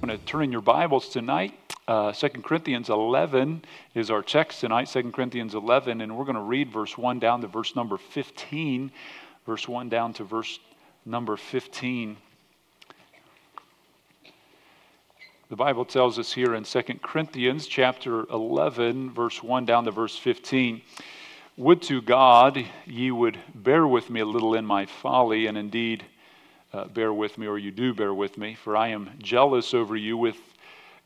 I'm going to turn in your Bibles tonight. Uh, 2 Corinthians 11 is our text tonight, 2 Corinthians 11, and we're going to read verse 1 down to verse number 15. Verse 1 down to verse number 15. The Bible tells us here in 2 Corinthians chapter 11, verse 1 down to verse 15. Would to God ye would bear with me a little in my folly, and indeed, uh, bear with me, or you do bear with me, for I am jealous over you with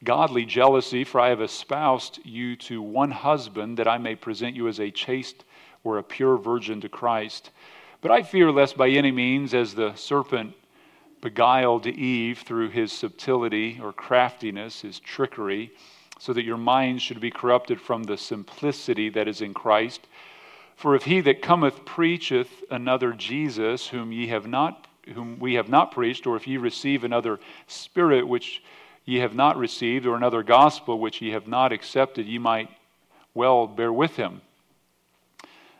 godly jealousy, for I have espoused you to one husband, that I may present you as a chaste or a pure virgin to Christ. But I fear lest by any means, as the serpent beguiled Eve through his subtlety or craftiness, his trickery, so that your minds should be corrupted from the simplicity that is in Christ. For if he that cometh preacheth another Jesus, whom ye have not whom we have not preached, or if ye receive another spirit which ye have not received, or another gospel which ye have not accepted, ye might well bear with him.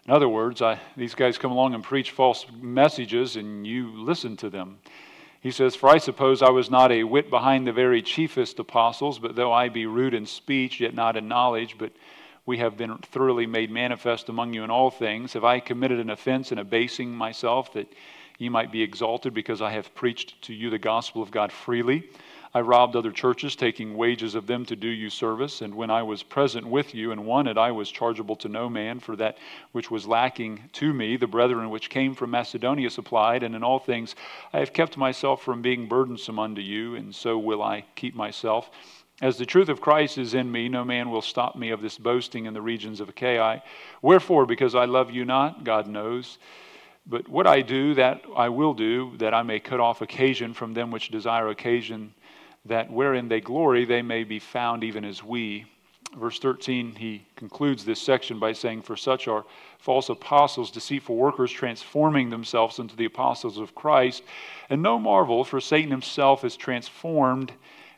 In other words, I, these guys come along and preach false messages, and you listen to them. He says, For I suppose I was not a whit behind the very chiefest apostles, but though I be rude in speech, yet not in knowledge, but we have been thoroughly made manifest among you in all things. Have I committed an offense in abasing myself that ye might be exalted because I have preached to you the gospel of God freely. I robbed other churches, taking wages of them to do you service. And when I was present with you and wanted, I was chargeable to no man for that which was lacking to me. The brethren which came from Macedonia supplied, and in all things I have kept myself from being burdensome unto you, and so will I keep myself. As the truth of Christ is in me, no man will stop me of this boasting in the regions of Achaia. Wherefore, because I love you not, God knows. But what I do, that I will do, that I may cut off occasion from them which desire occasion, that wherein they glory, they may be found even as we. Verse 13, he concludes this section by saying, For such are false apostles, deceitful workers, transforming themselves into the apostles of Christ. And no marvel, for Satan himself is transformed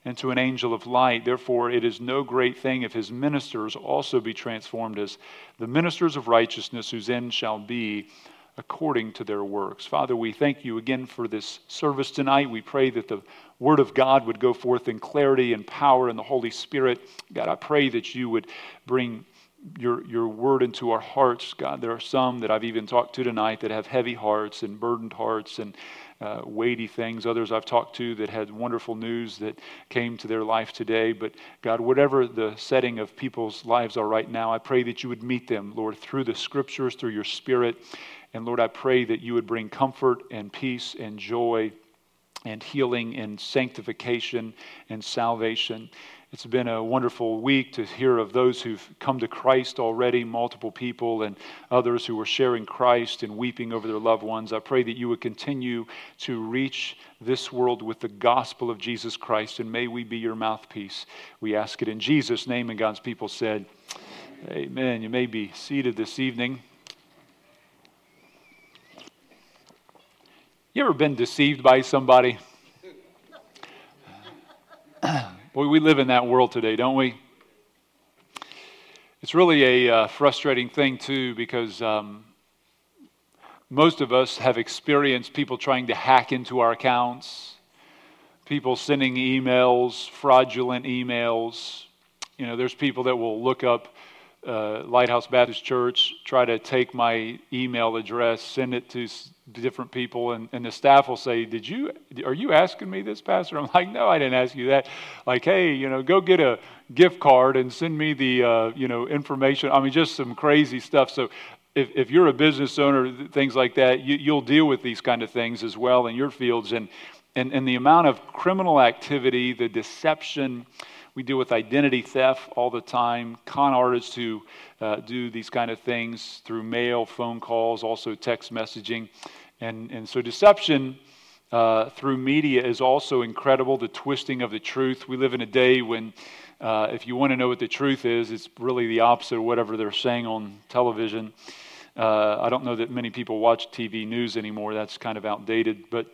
into an angel of light. Therefore, it is no great thing if his ministers also be transformed as the ministers of righteousness, whose end shall be according to their works. Father, we thank you again for this service tonight. We pray that the Word of God would go forth in clarity and power in the Holy Spirit. God, I pray that you would bring your, your word into our hearts. God, there are some that I've even talked to tonight that have heavy hearts and burdened hearts and uh, weighty things. Others I've talked to that had wonderful news that came to their life today. But God, whatever the setting of people's lives are right now, I pray that you would meet them, Lord, through the scriptures, through your spirit. And Lord, I pray that you would bring comfort and peace and joy and healing and sanctification and salvation. It's been a wonderful week to hear of those who've come to Christ already, multiple people, and others who are sharing Christ and weeping over their loved ones. I pray that you would continue to reach this world with the gospel of Jesus Christ, and may we be your mouthpiece. We ask it in Jesus' name, and God's people said, Amen. You may be seated this evening. You ever been deceived by somebody? Boy, we live in that world today, don't we? It's really a uh, frustrating thing, too, because um, most of us have experienced people trying to hack into our accounts, people sending emails, fraudulent emails. You know, there's people that will look up uh, Lighthouse Baptist Church, try to take my email address, send it to different people, and, and the staff will say, "Did you? Are you asking me this, Pastor?" I'm like, "No, I didn't ask you that." Like, hey, you know, go get a gift card and send me the uh, you know information. I mean, just some crazy stuff. So. If, if you're a business owner, things like that, you, you'll deal with these kind of things as well in your fields. And, and, and the amount of criminal activity, the deception, we deal with identity theft all the time, con artists who uh, do these kind of things through mail, phone calls, also text messaging. And, and so deception uh, through media is also incredible, the twisting of the truth. We live in a day when, uh, if you want to know what the truth is, it's really the opposite of whatever they're saying on television. Uh, I don't know that many people watch TV news anymore. That's kind of outdated. But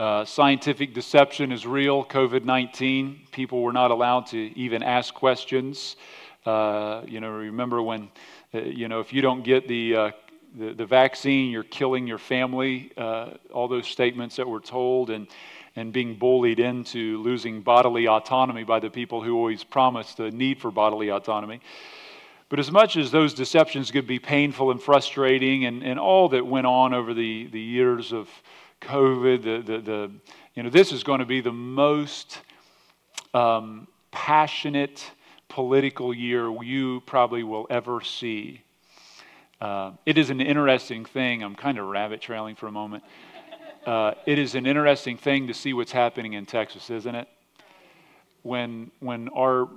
uh, scientific deception is real. COVID 19, people were not allowed to even ask questions. Uh, you know, remember when, uh, you know, if you don't get the, uh, the, the, vaccine, you're killing your family, uh, all those statements that were told. And, and being bullied into losing bodily autonomy by the people who always promised the need for bodily autonomy. But as much as those deceptions could be painful and frustrating and, and all that went on over the, the years of COVID, the, the, the, you know, this is going to be the most um, passionate political year you probably will ever see. Uh, it is an interesting thing. I'm kind of rabbit trailing for a moment. Uh, it is an interesting thing to see what's happening in Texas, isn't it? When, when our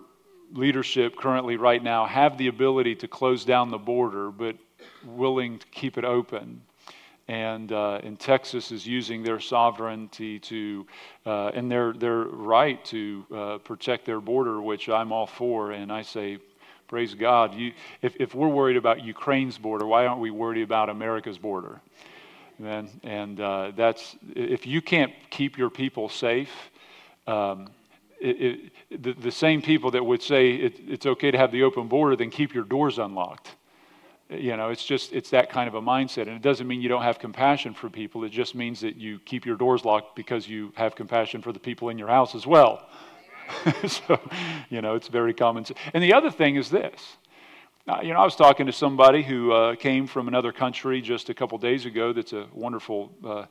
leadership currently, right now, have the ability to close down the border, but willing to keep it open. And, uh, and Texas is using their sovereignty to, uh, and their, their right to uh, protect their border, which I'm all for. And I say, praise God. You, if, if we're worried about Ukraine's border, why aren't we worried about America's border? And, and uh, that's, if you can't keep your people safe, um, it, it, the, the, same people that would say it, it's okay to have the open border, then keep your doors unlocked. You know, it's just, it's that kind of a mindset. And it doesn't mean you don't have compassion for people. It just means that you keep your doors locked because you have compassion for the people in your house as well. so, you know, it's very common. And the other thing is this uh, you know, I was talking to somebody who uh, came from another country just a couple days ago. That's a wonderful uh,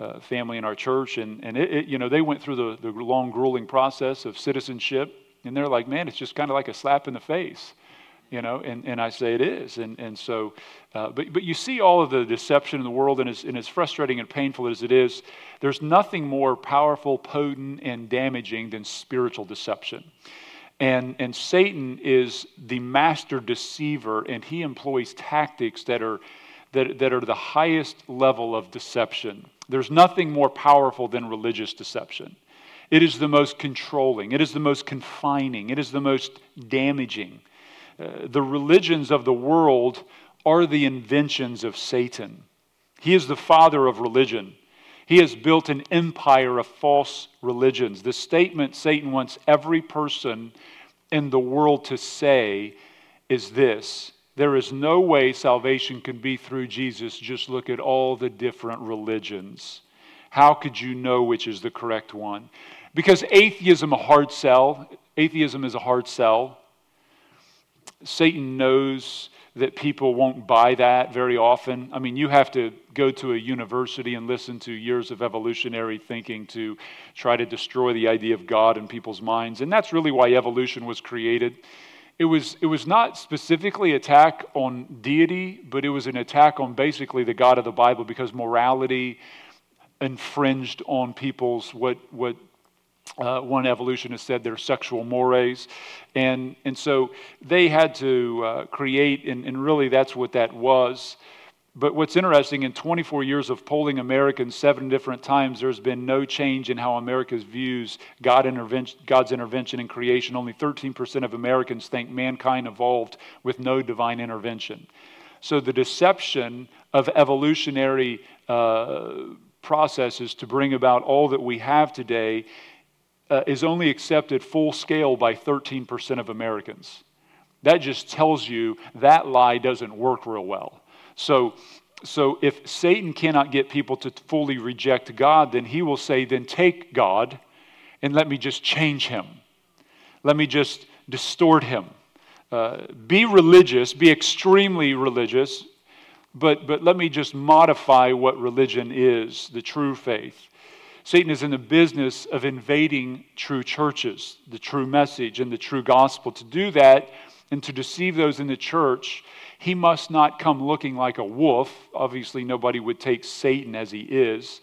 uh, family in our church, and and it, it, you know they went through the the long, grueling process of citizenship, and they're like, man, it's just kind of like a slap in the face, you know. And and I say it is, and and so, uh, but but you see all of the deception in the world, and as and as frustrating and painful as it is, there's nothing more powerful, potent, and damaging than spiritual deception. And, and Satan is the master deceiver, and he employs tactics that are, that, that are the highest level of deception. There's nothing more powerful than religious deception. It is the most controlling, it is the most confining, it is the most damaging. Uh, the religions of the world are the inventions of Satan. He is the father of religion. He has built an empire of false religions. The statement Satan wants every person in the world to say is this there is no way salvation can be through Jesus. Just look at all the different religions. How could you know which is the correct one? Because atheism a hard sell. Atheism is a hard sell. Satan knows that people won't buy that very often. I mean, you have to go to a university and listen to years of evolutionary thinking to try to destroy the idea of God in people's minds. And that's really why evolution was created. It was, it was not specifically attack on deity, but it was an attack on basically the God of the Bible because morality infringed on people's what, what uh, one evolutionist said their sexual mores. And, and so they had to uh, create, and, and really that's what that was. But what's interesting, in 24 years of polling Americans seven different times, there's been no change in how America views God intervention, God's intervention in creation. Only 13% of Americans think mankind evolved with no divine intervention. So the deception of evolutionary uh, processes to bring about all that we have today uh, is only accepted full scale by 13% of Americans. That just tells you that lie doesn't work real well. So, so if Satan cannot get people to fully reject God, then he will say, then take God and let me just change him. Let me just distort him. Uh, be religious, be extremely religious, but, but let me just modify what religion is, the true faith. Satan is in the business of invading true churches, the true message, and the true gospel. To do that and to deceive those in the church, he must not come looking like a wolf. Obviously, nobody would take Satan as he is.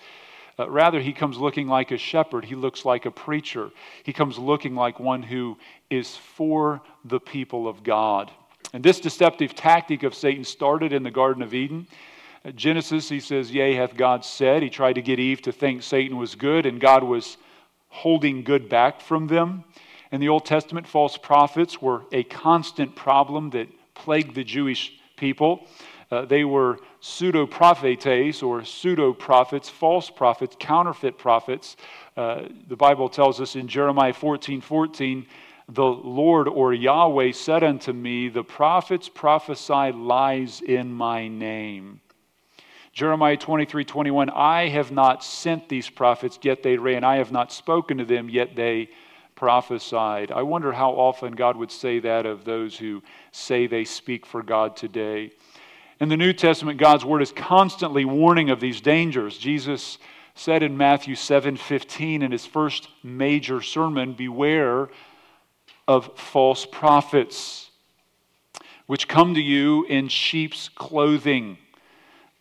Uh, rather, he comes looking like a shepherd. He looks like a preacher. He comes looking like one who is for the people of God. And this deceptive tactic of Satan started in the Garden of Eden. Genesis, he says, Yea, hath God said. He tried to get Eve to think Satan was good, and God was holding good back from them. In the Old Testament, false prophets were a constant problem that plagued the Jewish people. Uh, they were pseudo prophetes or pseudo prophets, false prophets, counterfeit prophets. Uh, the Bible tells us in Jeremiah 14 14, the Lord or Yahweh said unto me, The prophets prophesy lies in my name. Jeremiah 23 21, I have not sent these prophets, yet they ran. I have not spoken to them, yet they prophesied. I wonder how often God would say that of those who say they speak for God today. In the New Testament, God's word is constantly warning of these dangers. Jesus said in Matthew 7:15 in his first major sermon, "Beware of false prophets, which come to you in sheep's clothing.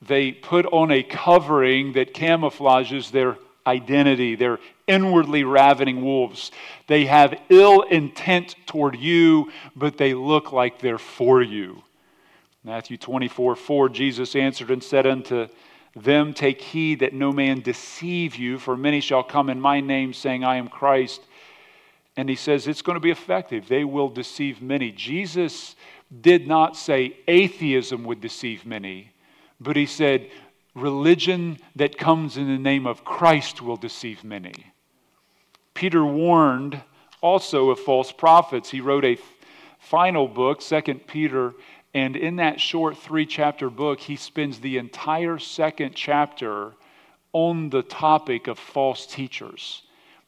They put on a covering that camouflages their identity. They're inwardly ravening wolves. They have ill intent toward you, but they look like they're for you. Matthew 24, 4, Jesus answered and said unto them, Take heed that no man deceive you, for many shall come in my name, saying, I am Christ. And he says it's going to be effective. They will deceive many. Jesus did not say atheism would deceive many, but he said religion that comes in the name of Christ will deceive many. Peter warned also of false prophets. He wrote a final book, Second Peter, and in that short three chapter book, he spends the entire second chapter on the topic of false teachers.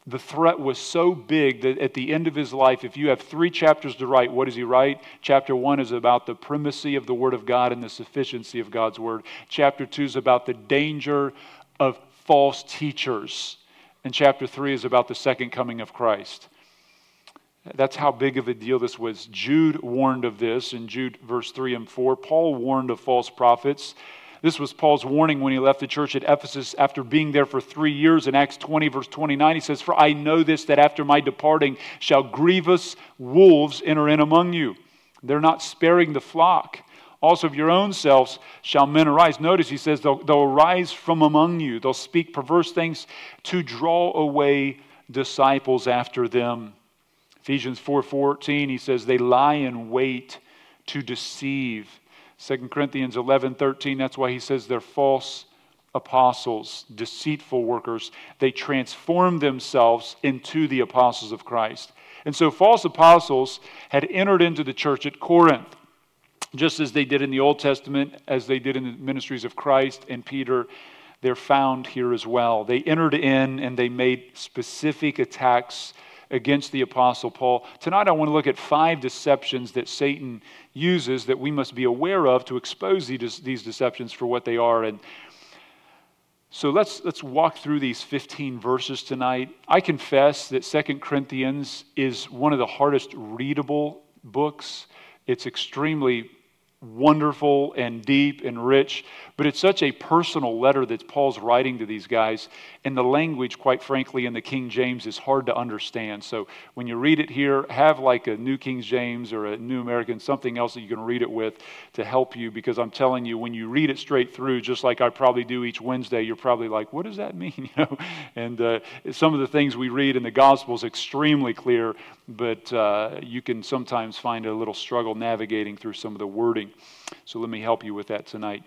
The threat was so big that at the end of his life, if you have three chapters to write, what does he write? Chapter one is about the primacy of the Word of God and the sufficiency of God's Word. Chapter two is about the danger of false teachers. And chapter three is about the second coming of Christ. That's how big of a deal this was. Jude warned of this in Jude verse 3 and 4. Paul warned of false prophets. This was Paul's warning when he left the church at Ephesus after being there for three years. In Acts 20, verse 29, he says, For I know this, that after my departing shall grievous wolves enter in among you. They're not sparing the flock. Also, of your own selves shall men arise. Notice he says, they'll, they'll arise from among you. They'll speak perverse things to draw away disciples after them. Ephesians 4:14 he says they lie in wait to deceive. 2 Corinthians 11:13 that's why he says they're false apostles, deceitful workers. They transform themselves into the apostles of Christ. And so false apostles had entered into the church at Corinth, just as they did in the Old Testament, as they did in the ministries of Christ and Peter. They're found here as well. They entered in and they made specific attacks against the Apostle Paul. Tonight, I want to look at five deceptions that Satan uses that we must be aware of to expose these deceptions for what they are. And so let's, let's walk through these 15 verses tonight. I confess that Second Corinthians is one of the hardest readable books. It's extremely wonderful and deep and rich, but it's such a personal letter that Paul's writing to these guys. And the language, quite frankly, in the King James is hard to understand. So when you read it here, have like a New King James or a New American, something else that you can read it with to help you, because I'm telling you, when you read it straight through, just like I probably do each Wednesday, you're probably like, what does that mean? You know, and uh, some of the things we read in the Gospel is extremely clear, but uh, you can sometimes find a little struggle navigating through some of the wording. So let me help you with that tonight.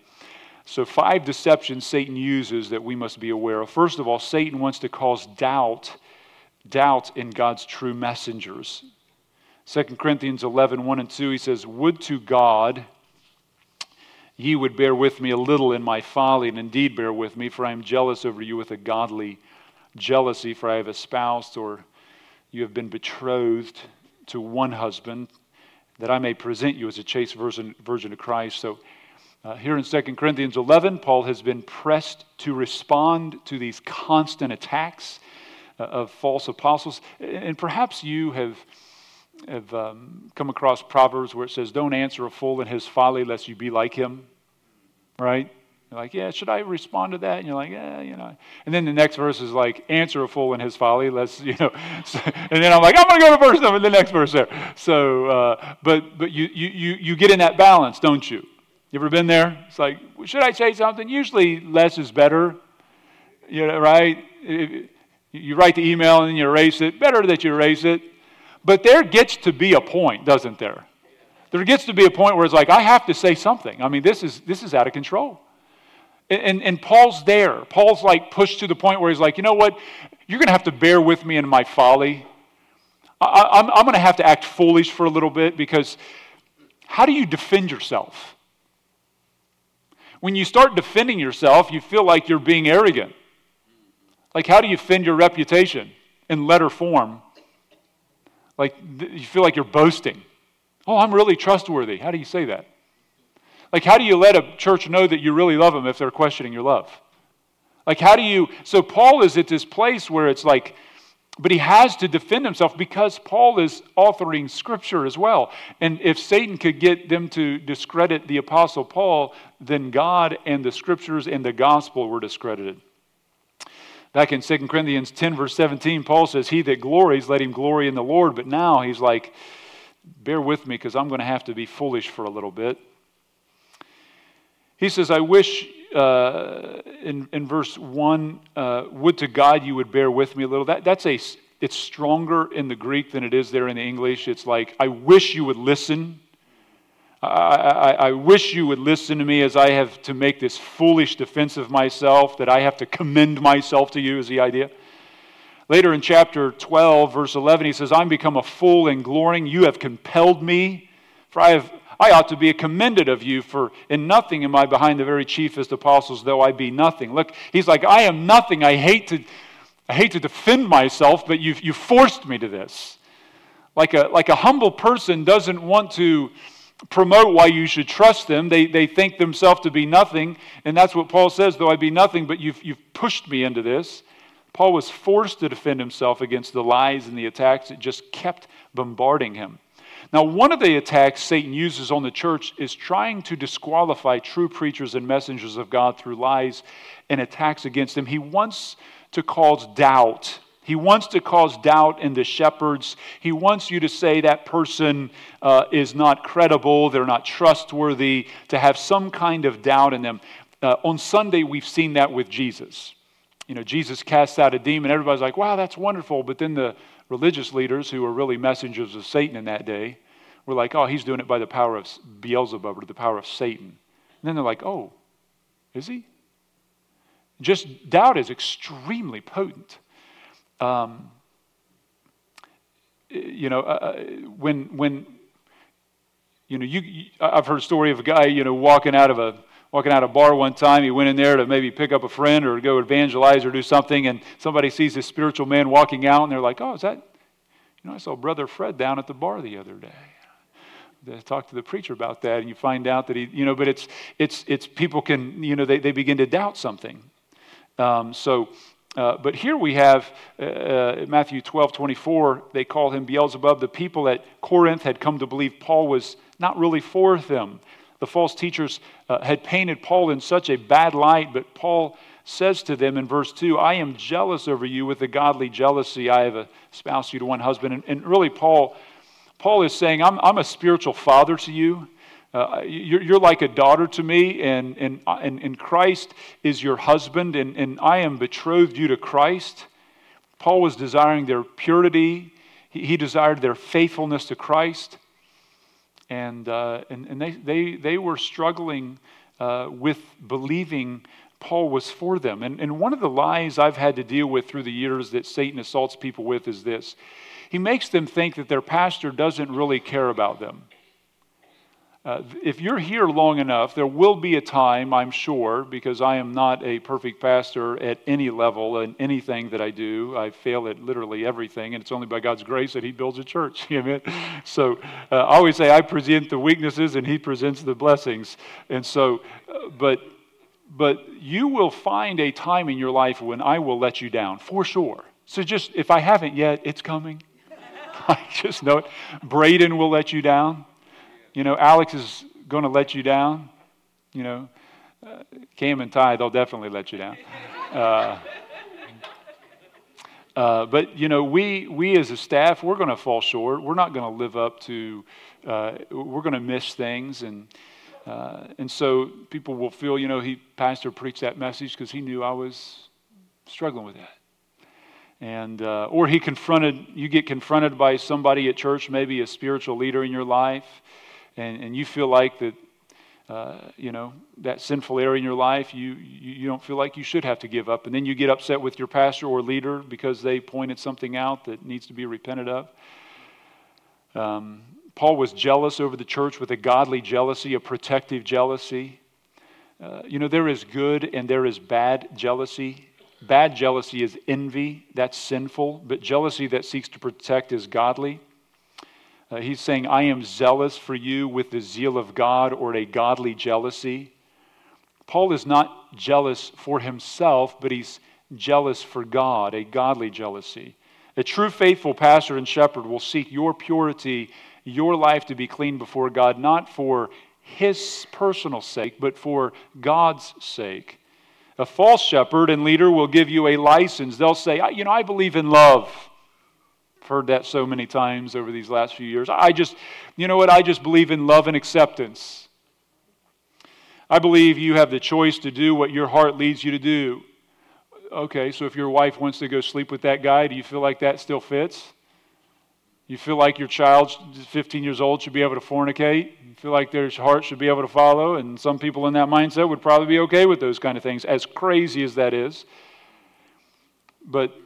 So, five deceptions Satan uses that we must be aware of. First of all, Satan wants to cause doubt, doubt in God's true messengers. 2 Corinthians 11, 1 and 2, he says, Would to God ye would bear with me a little in my folly, and indeed bear with me, for I am jealous over you with a godly jealousy, for I have espoused or you have been betrothed to one husband that I may present you as a chaste virgin, virgin to Christ. So, uh, here in 2 Corinthians 11, Paul has been pressed to respond to these constant attacks uh, of false apostles. And perhaps you have, have um, come across Proverbs where it says, Don't answer a fool in his folly, lest you be like him. Right? You're like, yeah, should I respond to that? And you're like, yeah, you know. And then the next verse is like, answer a fool in his folly. Let's, you know. So, and then I'm like, I'm going to go to verse number, the next verse there. So, uh, but but you, you, you get in that balance, don't you? You ever been there? It's like, should I say something? Usually less is better. You know, right? You write the email and you erase it. Better that you erase it. But there gets to be a point, doesn't there? There gets to be a point where it's like, I have to say something. I mean, this is, this is out of control. And, and Paul's there. Paul's like pushed to the point where he's like, you know what? You're going to have to bear with me in my folly. I, I'm, I'm going to have to act foolish for a little bit because how do you defend yourself? When you start defending yourself, you feel like you're being arrogant. Like, how do you defend your reputation in letter form? Like, you feel like you're boasting. Oh, I'm really trustworthy. How do you say that? Like, how do you let a church know that you really love them if they're questioning your love? Like, how do you. So, Paul is at this place where it's like, but he has to defend himself because Paul is authoring scripture as well. And if Satan could get them to discredit the apostle Paul, then God and the scriptures and the gospel were discredited. Back in 2 Corinthians 10, verse 17, Paul says, He that glories, let him glory in the Lord. But now he's like, Bear with me because I'm going to have to be foolish for a little bit. He says, I wish, uh, in, in verse 1, uh, would to God you would bear with me a little. That, that's a, it's stronger in the Greek than it is there in the English. It's like, I wish you would listen. I, I, I wish you would listen to me as I have to make this foolish defense of myself, that I have to commend myself to you, is the idea. Later in chapter 12, verse 11, he says, I'm become a fool in glorying. You have compelled me, for I have I ought to be commended of you, for in nothing am I behind the very chiefest apostles, though I be nothing. Look, he's like, I am nothing. I hate to, I hate to defend myself, but you've, you've forced me to this. Like a, like a humble person doesn't want to promote why you should trust them. They, they think themselves to be nothing, and that's what Paul says, though I be nothing, but you've, you've pushed me into this. Paul was forced to defend himself against the lies and the attacks that just kept bombarding him. Now, one of the attacks Satan uses on the church is trying to disqualify true preachers and messengers of God through lies and attacks against them. He wants to cause doubt. He wants to cause doubt in the shepherds. He wants you to say that person uh, is not credible, they're not trustworthy, to have some kind of doubt in them. Uh, on Sunday, we've seen that with Jesus. You know, Jesus casts out a demon. Everybody's like, wow, that's wonderful. But then the religious leaders who were really messengers of Satan in that day were like, oh, he's doing it by the power of Beelzebub or the power of Satan. And then they're like, oh, is he? Just doubt is extremely potent. Um, you know, uh, uh when when you know, you, you, I've heard a story of a guy, you know, walking out of a walking out of a bar one time. He went in there to maybe pick up a friend or go evangelize or do something, and somebody sees this spiritual man walking out, and they're like, "Oh, is that?" You know, I saw Brother Fred down at the bar the other day. I talked to the preacher about that, and you find out that he, you know, but it's it's it's people can, you know, they, they begin to doubt something. Um, so. Uh, but here we have uh, uh Matthew 12, 24, they call him Beelzebub. The people at Corinth had come to believe Paul was not really for them the false teachers uh, had painted Paul in such a bad light, but Paul says to them in verse 2 I am jealous over you with a godly jealousy. I have espoused you to one husband. And, and really, Paul, Paul is saying, I'm, I'm a spiritual father to you. Uh, you're, you're, like a daughter to me, and, and, and, and Christ is your husband, and, and I am betrothed you to Christ. Paul was desiring their purity, he, he desired their faithfulness to Christ and, uh, and, and they, they, they were struggling uh, with believing Paul was for them. And, and one of the lies I've had to deal with through the years that Satan assaults people with is this he makes them think that their pastor doesn't really care about them. Uh, if you're here long enough, there will be a time, I'm sure, because I am not a perfect pastor at any level in anything that I do. I fail at literally everything, and it's only by God's grace that He builds a church. Amen. So uh, I always say I present the weaknesses, and He presents the blessings. And so, uh, but but you will find a time in your life when I will let you down, for sure. So just if I haven't yet, it's coming. I just know it. Braden will let you down. You know, Alex is going to let you down. You know, uh, Cam and Ty, they'll definitely let you down. Uh, uh, but you know, we we as a staff, we're going to fall short. We're not going to live up to. Uh, we're going to miss things, and uh, and so people will feel, you know, he pastor preached that message because he knew I was struggling with that. And uh, or he confronted you get confronted by somebody at church, maybe a spiritual leader in your life, and, and you feel like that, uh, you know, that sinful area in your life, you, you, you don't feel like you should have to give up. And then you get upset with your pastor or leader because they pointed something out that needs to be repented of. Um, Paul was jealous over the church with a godly jealousy, a protective jealousy. Uh, you know, there is good and there is bad jealousy. Bad jealousy is envy, that's sinful, but jealousy that seeks to protect is godly. Uh, he's saying, I am zealous for you with the zeal of God or a godly jealousy. Paul is not jealous for himself, but he's jealous for God, a godly jealousy. A true faithful pastor and shepherd will seek your purity, your life to be clean before God, not for his personal sake, but for God's sake. A false shepherd and leader will give you a license. They'll say, You know, I believe in love. Heard that so many times over these last few years. I just, you know what? I just believe in love and acceptance. I believe you have the choice to do what your heart leads you to do. Okay, so if your wife wants to go sleep with that guy, do you feel like that still fits? You feel like your child, 15 years old, should be able to fornicate? You feel like their heart should be able to follow? And some people in that mindset would probably be okay with those kind of things, as crazy as that is. But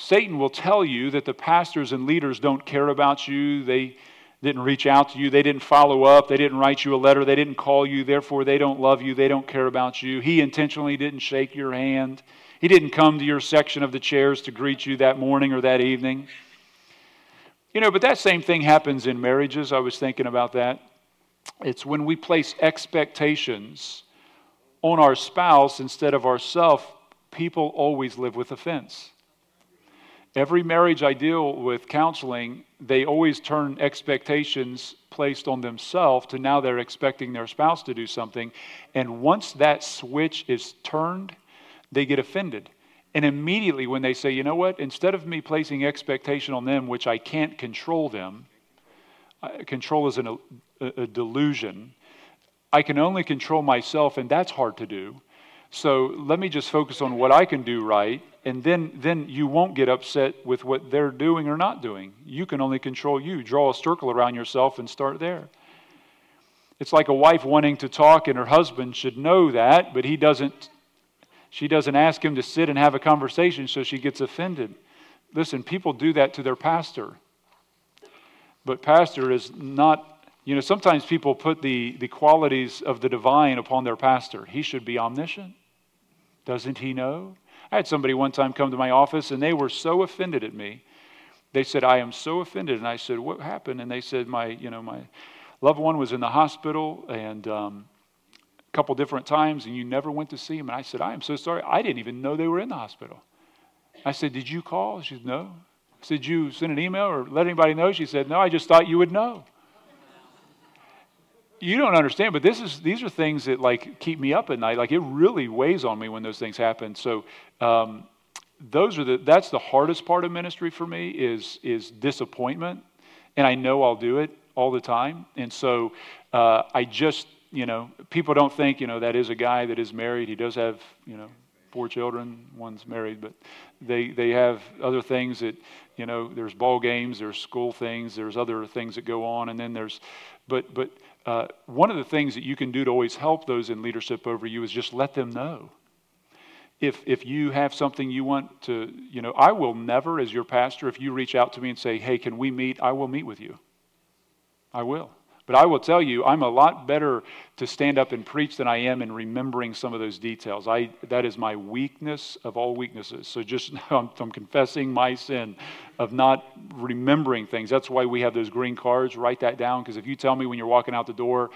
Satan will tell you that the pastors and leaders don't care about you. They didn't reach out to you. They didn't follow up. They didn't write you a letter. They didn't call you. Therefore, they don't love you. They don't care about you. He intentionally didn't shake your hand. He didn't come to your section of the chairs to greet you that morning or that evening. You know, but that same thing happens in marriages. I was thinking about that. It's when we place expectations on our spouse instead of ourselves, people always live with offense. Every marriage I deal with counseling, they always turn expectations placed on themselves to now they're expecting their spouse to do something. And once that switch is turned, they get offended. And immediately, when they say, you know what, instead of me placing expectation on them, which I can't control them, uh, control is an, a, a delusion. I can only control myself, and that's hard to do. So let me just focus on what I can do right, and then, then you won't get upset with what they're doing or not doing. You can only control you. Draw a circle around yourself and start there. It's like a wife wanting to talk, and her husband should know that, but he doesn't she doesn't ask him to sit and have a conversation, so she gets offended. Listen, people do that to their pastor. But pastor is not, you know, sometimes people put the, the qualities of the divine upon their pastor. He should be omniscient. Doesn't he know? I had somebody one time come to my office and they were so offended at me. They said, I am so offended. And I said, What happened? And they said, My, you know, my loved one was in the hospital and um, a couple different times and you never went to see him. And I said, I am so sorry. I didn't even know they were in the hospital. I said, Did you call? She said, No. I said, Did you send an email or let anybody know? She said, No, I just thought you would know. You don't understand, but this is these are things that like keep me up at night. Like it really weighs on me when those things happen. So um, those are the that's the hardest part of ministry for me is is disappointment, and I know I'll do it all the time. And so uh, I just you know, people don't think, you know, that is a guy that is married. He does have, you know, four children. One's married, but they they have other things that, you know, there's ball games, there's school things, there's other things that go on, and then there's, but but uh, one of the things that you can do to always help those in leadership over you is just let them know. If if you have something you want to, you know, I will never, as your pastor, if you reach out to me and say, hey, can we meet? I will meet with you. I will. But I will tell you, I'm a lot better to stand up and preach than I am in remembering some of those details. I, that is my weakness of all weaknesses. So just I'm, I'm confessing my sin of not remembering things. That's why we have those green cards. Write that down because if you tell me when you're walking out the door,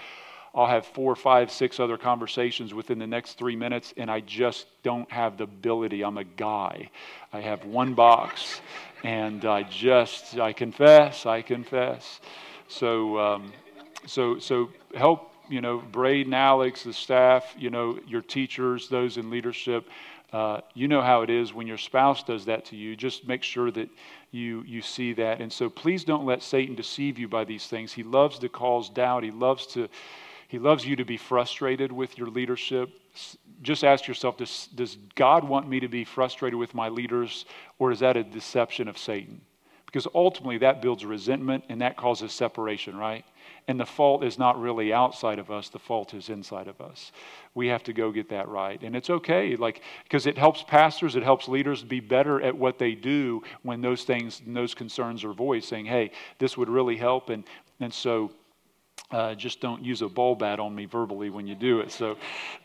I'll have four, five, six other conversations within the next three minutes, and I just don't have the ability. I'm a guy. I have one box, and I just, I confess, I confess. So, um, so, so help, you know, Braden, Alex, the staff, you know, your teachers, those in leadership. Uh, you know how it is when your spouse does that to you. Just make sure that you, you see that. And so please don't let Satan deceive you by these things. He loves to cause doubt. He loves to, he loves you to be frustrated with your leadership. Just ask yourself, does, does God want me to be frustrated with my leaders, or is that a deception of Satan? Because ultimately that builds resentment and that causes separation, right? And the fault is not really outside of us, the fault is inside of us. We have to go get that right. And it's okay, like, because it helps pastors, it helps leaders be better at what they do when those things, those concerns are voiced, saying, hey, this would really help. And, and so, Uh, just don't use a ball bat on me verbally when you do it. So,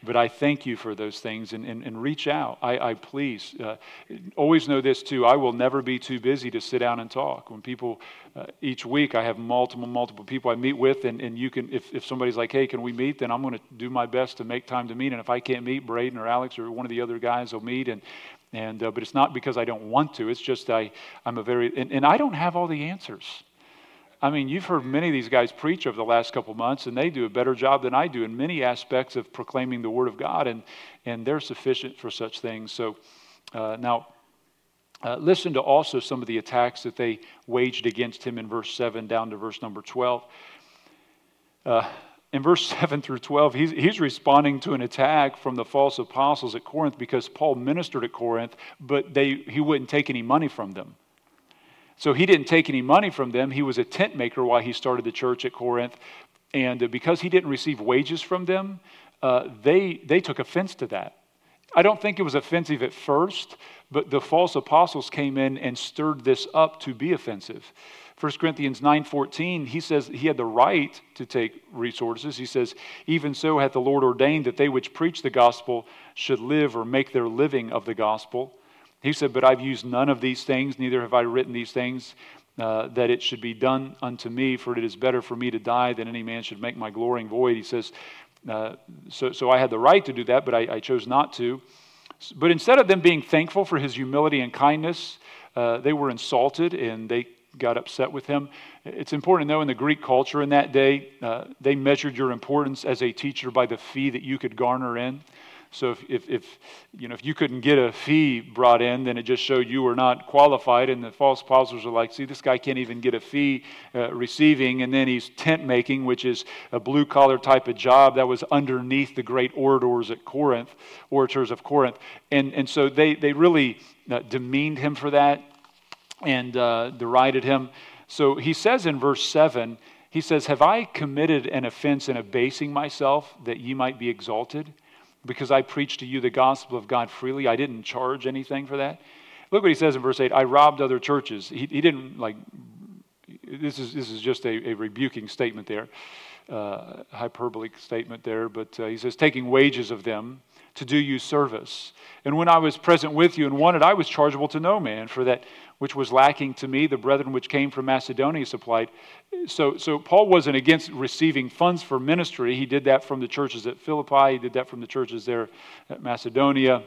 but I thank you for those things and, and, and reach out. I, I please uh, always know this too. I will never be too busy to sit down and talk. When people, uh, each week, I have multiple, multiple people I meet with, and, and you can, if, if somebody's like, hey, can we meet? Then I'm going to do my best to make time to meet. And if I can't meet, Braden or Alex or one of the other guys will meet. And, and uh, but it's not because I don't want to. It's just I, I'm a very, and, and I don't have all the answers. I mean, you've heard many of these guys preach over the last couple months, and they do a better job than I do in many aspects of proclaiming the Word of God, and, and they're sufficient for such things. So uh, now, uh, listen to also some of the attacks that they waged against him in verse 7 down to verse number 12. Uh, in verse 7 through 12, he's, he's responding to an attack from the false apostles at Corinth because Paul ministered at Corinth, but they, he wouldn't take any money from them. So he didn't take any money from them. He was a tent maker while he started the church at Corinth. And uh, because he didn't receive wages from them, uh, they, they took offense to that. I don't think it was offensive at first, but the false apostles came in and stirred this up to be offensive. 1 Corinthians 9:14, he says he had the right to take resources. He says, "Even so hath the Lord ordained that they which preach the gospel should live or make their living of the gospel." He said, But I've used none of these things, neither have I written these things, uh, that it should be done unto me, for it is better for me to die than any man should make my glorying void. He says, uh, so, so I had the right to do that, but I, I, chose not to. But instead of them being thankful for his humility and kindness, uh, they were insulted and they got upset with him. It's important to know in the Greek culture in that day, uh, they measured your importance as a teacher by the fee that you could garner in. So if, if, if, you know, if you couldn't get a fee brought in, then it just showed you were not qualified. And the false apostles are like, see, this guy can't even get a fee uh, receiving. And then he's tent making, which is a blue collar type of job that was underneath the great orators at Corinth, orators of Corinth. And, and so they, they really uh, demeaned him for that and uh, derided him. So he says in verse 7, he says, Have I committed an offense in abasing myself that ye might be exalted? Because I preached to you the gospel of God freely. I didn't charge anything for that. Look what he says in verse 8 I robbed other churches. He, he didn't like, this is, this is just a, a rebuking statement there, uh, hyperbolic statement there, but uh, he says, taking wages of them to do you service. And when I was present with you and wanted, I was chargeable to no man, for that which was lacking to me, the brethren which came from Macedonia supplied. So, so Paul wasn't against receiving funds for ministry. He did that from the churches at Philippi, he did that from the churches there at Macedonia.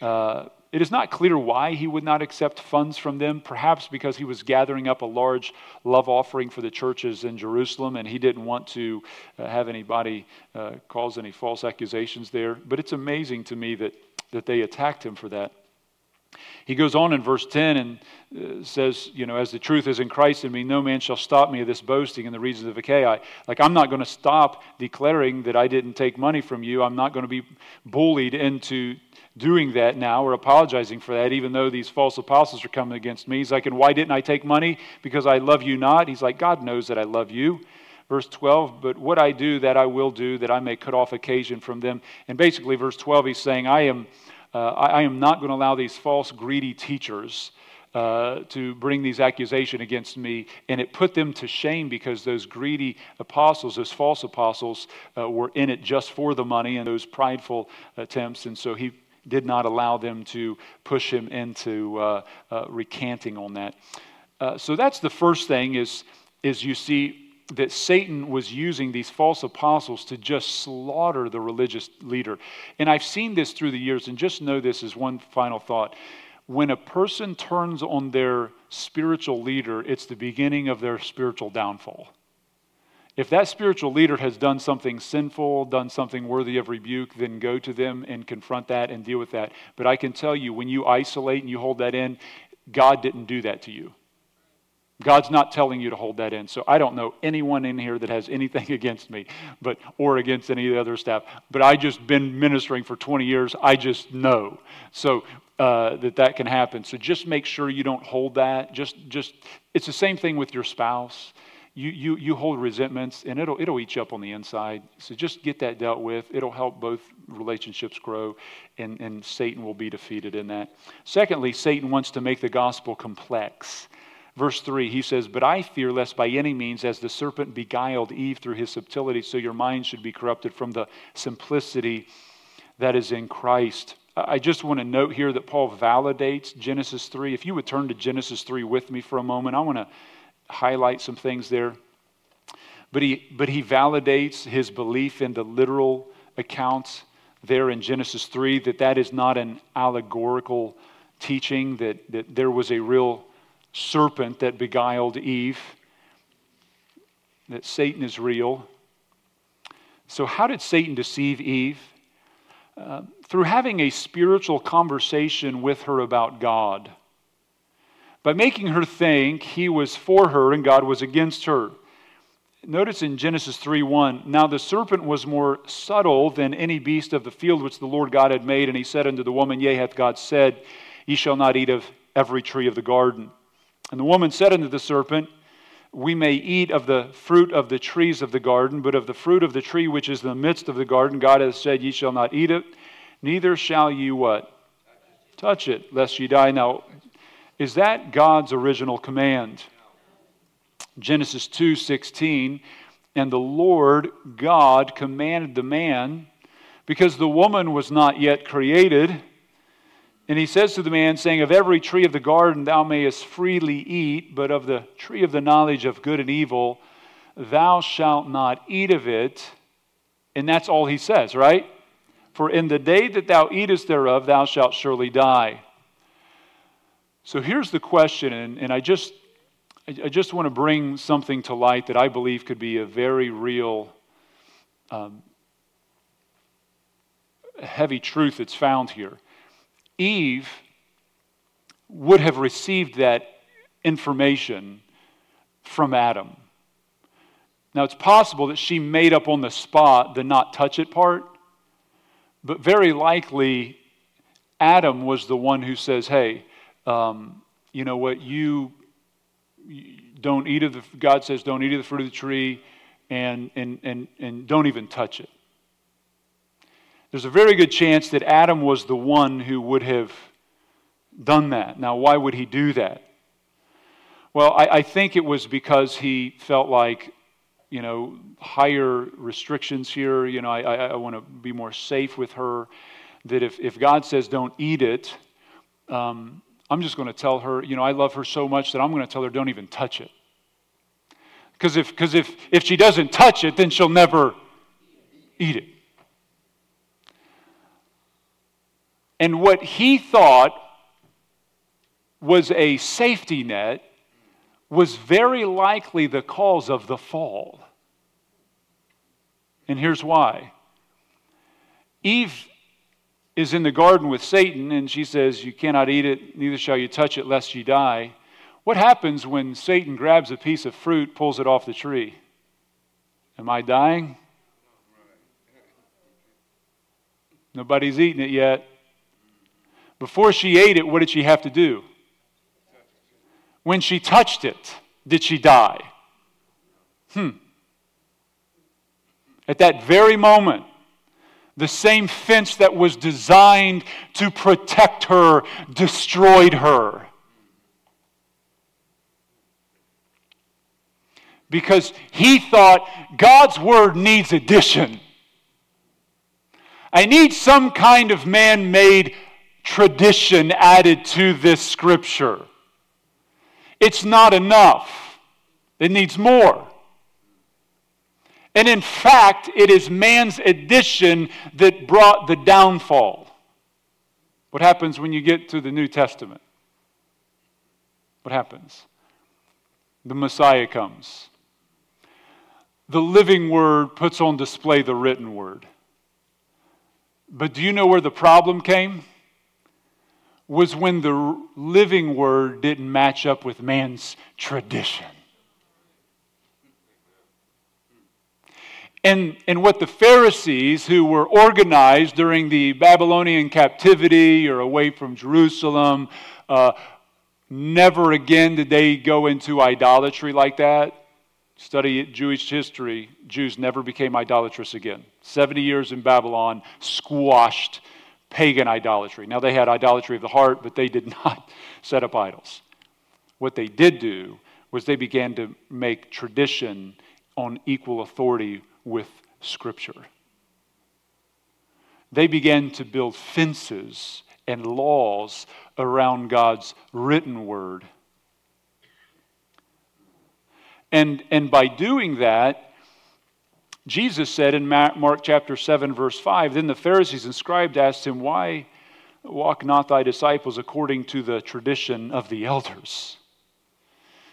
Uh, it is not clear why he would not accept funds from them, perhaps because he was gathering up a large love offering for the churches in Jerusalem and he didn't want to uh, have anybody uh, cause any false accusations there. But it's amazing to me that, that they attacked him for that. He goes on in verse 10 and uh, says, You know, as the truth is in Christ in me, no man shall stop me of this boasting in the regions of Achaia. Like, I'm not going to stop declaring that I didn't take money from you. I'm not going to be bullied into doing that now or apologizing for that, even though these false apostles are coming against me. He's like, And why didn't I take money? Because I love you not. He's like, God knows that I love you. Verse 12, but what I do, that I will do, that I may cut off occasion from them. And basically, verse 12, he's saying, I am uh, I, I, am not going to allow these false, greedy teachers uh, to bring these accusations against me. And it put them to shame because those greedy apostles, those false apostles, uh, were in it just for the money and those prideful attempts. And so he did not allow them to push him into uh, uh, recanting on that. Uh, so that's the first thing is, is you see that Satan was using these false apostles to just slaughter the religious leader. And I've seen this through the years, and just know this as one final thought. When a person turns on their spiritual leader, it's the beginning of their spiritual downfall. If that spiritual leader has done something sinful, done something worthy of rebuke, then go to them and confront that and deal with that. But I can tell you, when you isolate and you hold that in, God didn't do that to you. God's not telling you to hold that in. So I don't know anyone in here that has anything against me, but or against any of the other staff. But I just been ministering for 20 years. I just know. So uh, that that can happen. So just make sure you don't hold that. Just just it's the same thing with your spouse. You, you, you hold resentments and it'll, it'll eat you up on the inside. So just get that dealt with. It'll help both relationships grow and, and Satan will be defeated in that. Secondly, Satan wants to make the gospel complex. Verse 3, he says, But I fear lest by any means, as the serpent beguiled Eve through his subtlety, so your mind should be corrupted from the simplicity that is in Christ. I just want to note here that Paul validates Genesis 3. If you would turn to Genesis 3 with me for a moment, I want to highlight some things there. But he, but he validates his belief in the literal accounts there in Genesis 3 that that is not an allegorical teaching, that, that there was a real serpent that beguiled Eve, that Satan is real. So, how did Satan deceive Eve? Uh, through having a spiritual conversation with her about God, by making her think he was for her and God was against her. Notice in Genesis 3 1, now the serpent was more subtle than any beast of the field which the Lord God had made, and he said unto the woman, Yea, hath God said, Ye shall not eat of every tree of the garden. And the woman said unto the serpent, We may eat of the fruit of the trees of the garden, but of the fruit of the tree which is in the midst of the garden, God hath said, Ye shall not eat it, neither shall ye what? Touch it, lest ye die. Now, is that God's original command? Genesis 2:16, and the Lord God commanded the man because the woman was not yet created and he says to the man, saying, Of every tree of the garden thou mayest freely eat, but of the tree of the knowledge of good and evil thou shalt not eat of it. And that's all he says, right? For in the day that thou eatest thereof, thou shalt surely die. So here's the question, and, and I just I just want to bring something to light that I believe could be a very real, um, heavy truth that's found here. Eve would have received that information from Adam. Now, it's possible that she made up on the spot the not touch it part, but very likely Adam was the one who says, Hey, um, you know what, you, don't eat of the, God says, don't eat of the fruit of the tree and, and, and, and don't even touch it there's a very good chance that Adam was the one who would have done that. Now, why would he do that? Well, I, I think it was because he felt like, you know, higher restrictions here. You know, I, I, I want to be more safe with her. That if, if God says don't eat it, um, I'm just going to tell her, you know, I love her so much that I'm going to tell her don't even touch it. Because if, cause if, if she doesn't touch it, then she'll never eat it. And what he thought was a safety net was very likely the cause of the fall. And here's why Eve is in the garden with Satan, and she says, You cannot eat it, neither shall you touch it, lest you die. What happens when Satan grabs a piece of fruit, pulls it off the tree? Am I dying? Nobody's eaten it yet. Before she ate it, what did she have to do? When she touched it, did she die? Hmm. At that very moment, the same fence that was designed to protect her destroyed her. Because he thought God's word needs addition. I need some kind of man made tradition added to this scripture. It's not enough, it needs more. And in fact, it is man's addition that brought the downfall. What happens when you get to the New Testament? What happens? The Messiah comes. The living word puts on display the written word. But do you know where the problem came? Was when the living word didn't match up with man's tradition. And, and what the Pharisees, who were organized during the Babylonian captivity or away from Jerusalem, uh, never again did they go into idolatry like that. Study Jewish history, Jews never became idolatrous again. 70 years in Babylon squashed pagan idolatry. Now, they had idolatry of the heart, but they did not set up idols. What they did do was they began to make tradition on equal authority with Scripture. They began to build fences and laws around God's written word. And, and by doing that, Jesus said in Mark chapter 7, verse 5, Then the Pharisees and scribes asked him, Why walk not thy disciples according to the tradition of the elders?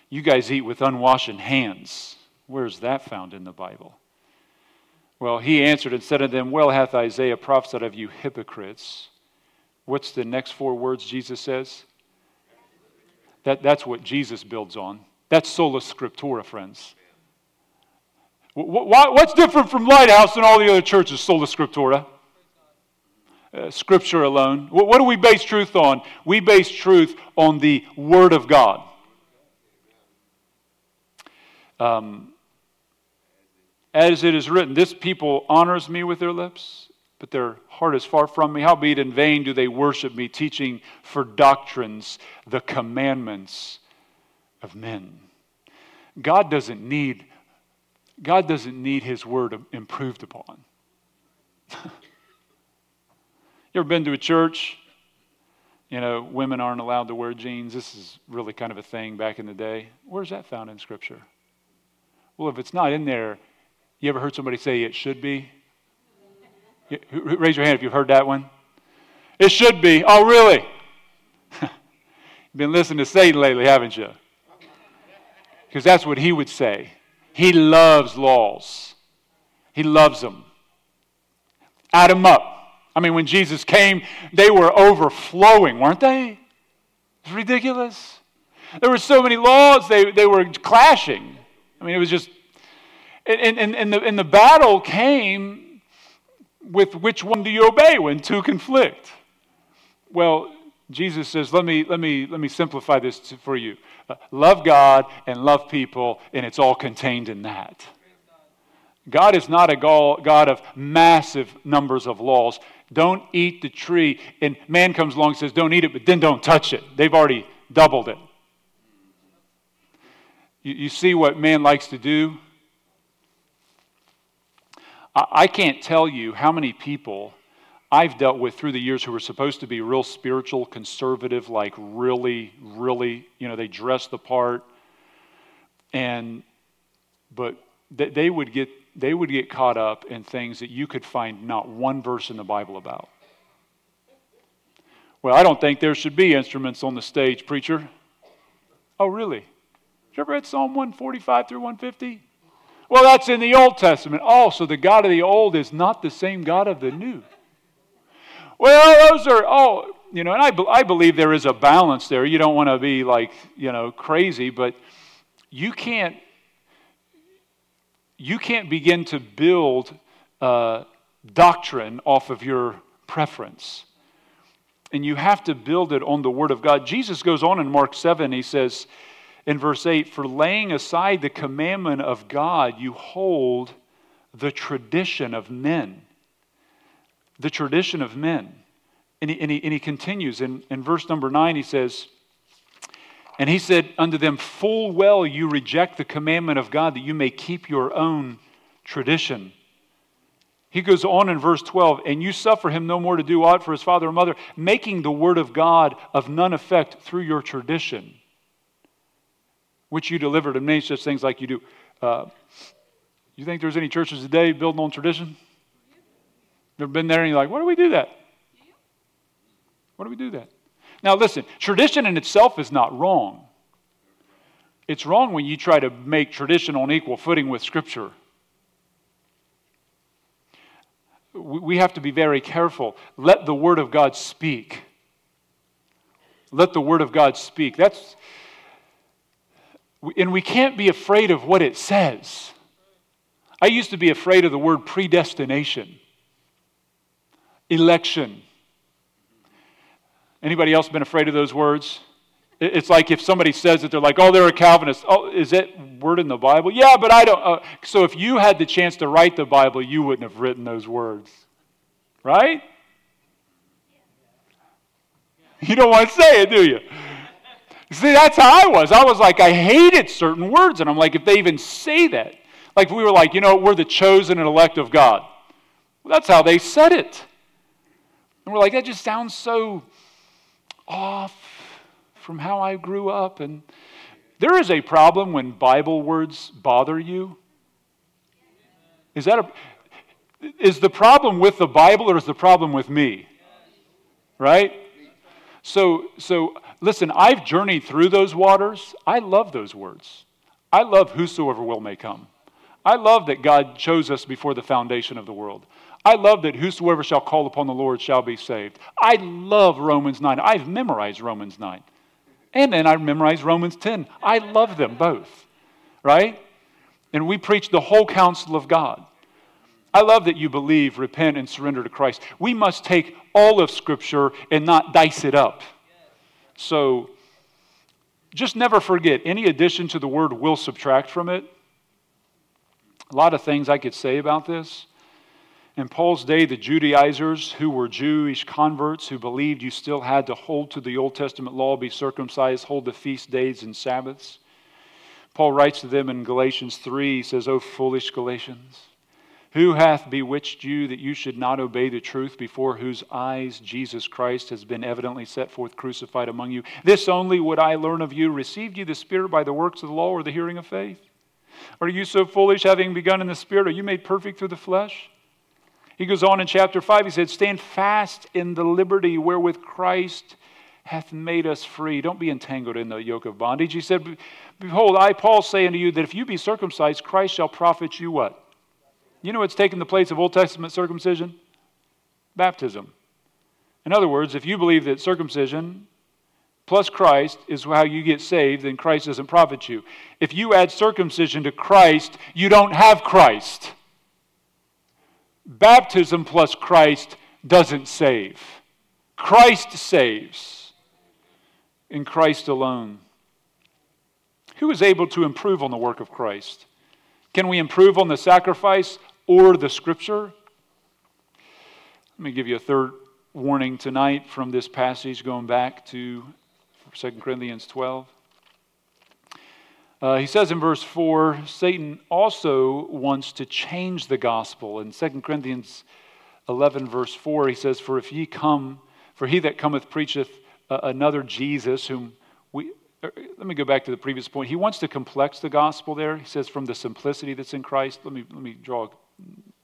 You guys eat with unwashed hands. Where's that found in the Bible? Well, he answered and said to them, Well hath Isaiah prophesied of you hypocrites. What's the next four words Jesus says? That, that's what Jesus builds on. That's sola scriptura, friends. What's different from Lighthouse and all the other churches? Sola scriptura. Uh, scripture alone. What do we base truth on? We base truth on the Word of God. Um, as it is written, this people honors me with their lips, but their heart is far from me. Howbeit in vain do they worship me, teaching for doctrines the commandments of men. God doesn't need, God doesn't need his word improved upon. you ever been to a church? You know, women aren't allowed to wear jeans. This is really kind of a thing back in the day. Where's that found in Scripture? Well, if it's not in there, you ever heard somebody say it should be? Raise your hand if you've heard that one. It should be. Oh, really? You've been listening to Satan lately, haven't you? Because that's what he would say. He loves laws, he loves them. Add them up. I mean, when Jesus came, they were overflowing, weren't they? It's ridiculous. There were so many laws, they, they were clashing. I mean, it was just. And, and, and, the, and the battle came with which one do you obey when two conflict? Well, Jesus says, let me, let me, let me simplify this to, for you. Uh, love God and love people, and it's all contained in that. God is not a God of massive numbers of laws. Don't eat the tree. And man comes along and says, don't eat it, but then don't touch it. They've already doubled it. You, you see what man likes to do? I, I can't tell you how many people I've dealt with through the years who were supposed to be real spiritual, conservative, like really, really, you know, they dress the part. And, but they, would get, they would get caught up in things that you could find not one verse in the Bible about. Well, I don't think there should be instruments on the stage, preacher. Oh, really? you ever read Psalm 145 through 150? Well, that's in the Old Testament. Oh, so the God of the old is not the same God of the new. Well, those are, oh, you know, and I, I believe there is a balance there. You don't want to be like, you know, crazy, but you can't, you can't begin to build uh, doctrine off of your preference. And you have to build it on the Word of God. Jesus goes on in Mark 7, he says, in verse 8 For laying aside the commandment of God, you hold the tradition of men. The tradition of men. And he, and he, and he continues in, in verse number 9, he says, And he said unto them, Full well you reject the commandment of God that you may keep your own tradition. He goes on in verse 12, and you suffer him no more to do aught for his father or mother, making the word of God of none effect through your tradition which you delivered, and many such things like you do. Uh, you think there's any churches today building on tradition? Never been there and you're like, why do we do that? Why do we do that? Now, listen, tradition in itself is not wrong. It's wrong when you try to make tradition on equal footing with Scripture. We have to be very careful. Let the Word of God speak. Let the Word of God speak. That's, and we can't be afraid of what it says. I used to be afraid of the word predestination, election. Anybody else been afraid of those words? It's like if somebody says that they're like, oh, they're a Calvinist. Oh, is that word in the Bible? Yeah, but I don't. Uh, so if you had the chance to write the Bible, you wouldn't have written those words. Right? You don't want to say it, do you? See, that's how I was. I was like, I hated certain words. And I'm like, if they even say that, like we were like, you know, we're the chosen and elect of God. Well, that's how they said it. And we're like, that just sounds so off from how I grew up. And there is a problem when Bible words bother you. Is that a, is the problem with the Bible or is the problem with me? Right? So, so listen, I've journeyed through those waters. I love those words. I love whosoever will may come. I love that God chose us before the foundation of the world. I love that whosoever shall call upon the Lord shall be saved. I love Romans 9. I've memorized Romans 9. And then I memorized Romans 10. I love them both, right? And we preach the whole counsel of God. I love that you believe, repent, and surrender to Christ. We must take all of Scripture and not dice it up. So just never forget any addition to the word will subtract from it. A lot of things I could say about this. In Paul's day, the Judaizers, who were Jewish converts who believed you still had to hold to the Old Testament law, be circumcised, hold the feast days and Sabbaths. Paul writes to them in Galatians 3, he says, O foolish Galatians. Who hath bewitched you that you should not obey the truth, before whose eyes Jesus Christ has been evidently set forth crucified among you? This only would I learn of you. Received you the Spirit by the works of the law or the hearing of faith? Are you so foolish, having begun in the Spirit? Are you made perfect through the flesh? He goes on in chapter 5, he said, Stand fast in the liberty wherewith Christ hath made us free. Don't be entangled in the yoke of bondage. He said, Behold, I, Paul, say unto you that if you be circumcised, Christ shall profit you what? You know what's taken the place of Old Testament circumcision? Baptism. In other words, if you believe that circumcision plus Christ is how you get saved, then Christ doesn't profit you. If you add circumcision to Christ, you don't have Christ. Baptism plus Christ doesn't save. Christ saves. In Christ alone. Who is able to improve on the work of Christ? Can we improve on the sacrifice? or the scripture. Let me give you a third warning tonight from this passage going back to 2 Corinthians 12. Uh, he says in verse 4 Satan also wants to change the gospel. In 2 Corinthians 11, verse 4, he says, For if ye come, for he that cometh preacheth uh, another Jesus, whom we. Er, let me go back to the previous point. He wants to complex the gospel there. He says, from the simplicity that's in Christ. Let me, let me draw a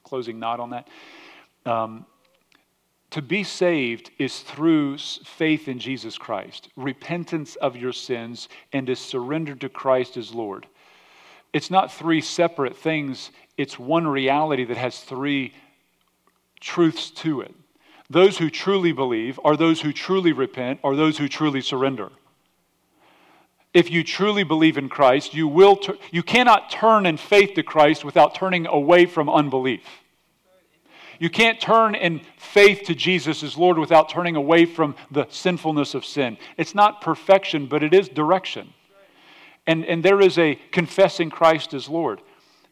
closing knot on that. Um, to be saved is through faith in Jesus Christ, repentance of your sins, and to surrender to Christ as Lord. It's not three separate things, it's one reality that has three truths to it. Those who truly believe are those who truly repent, are those who truly surrender. If you truly believe in Christ, you, will you cannot turn in faith to Christ without turning away from unbelief. You can't turn in faith to Jesus as Lord without turning away from the sinfulness of sin. It's not perfection, but it is direction. And, and there is a confessing Christ as Lord.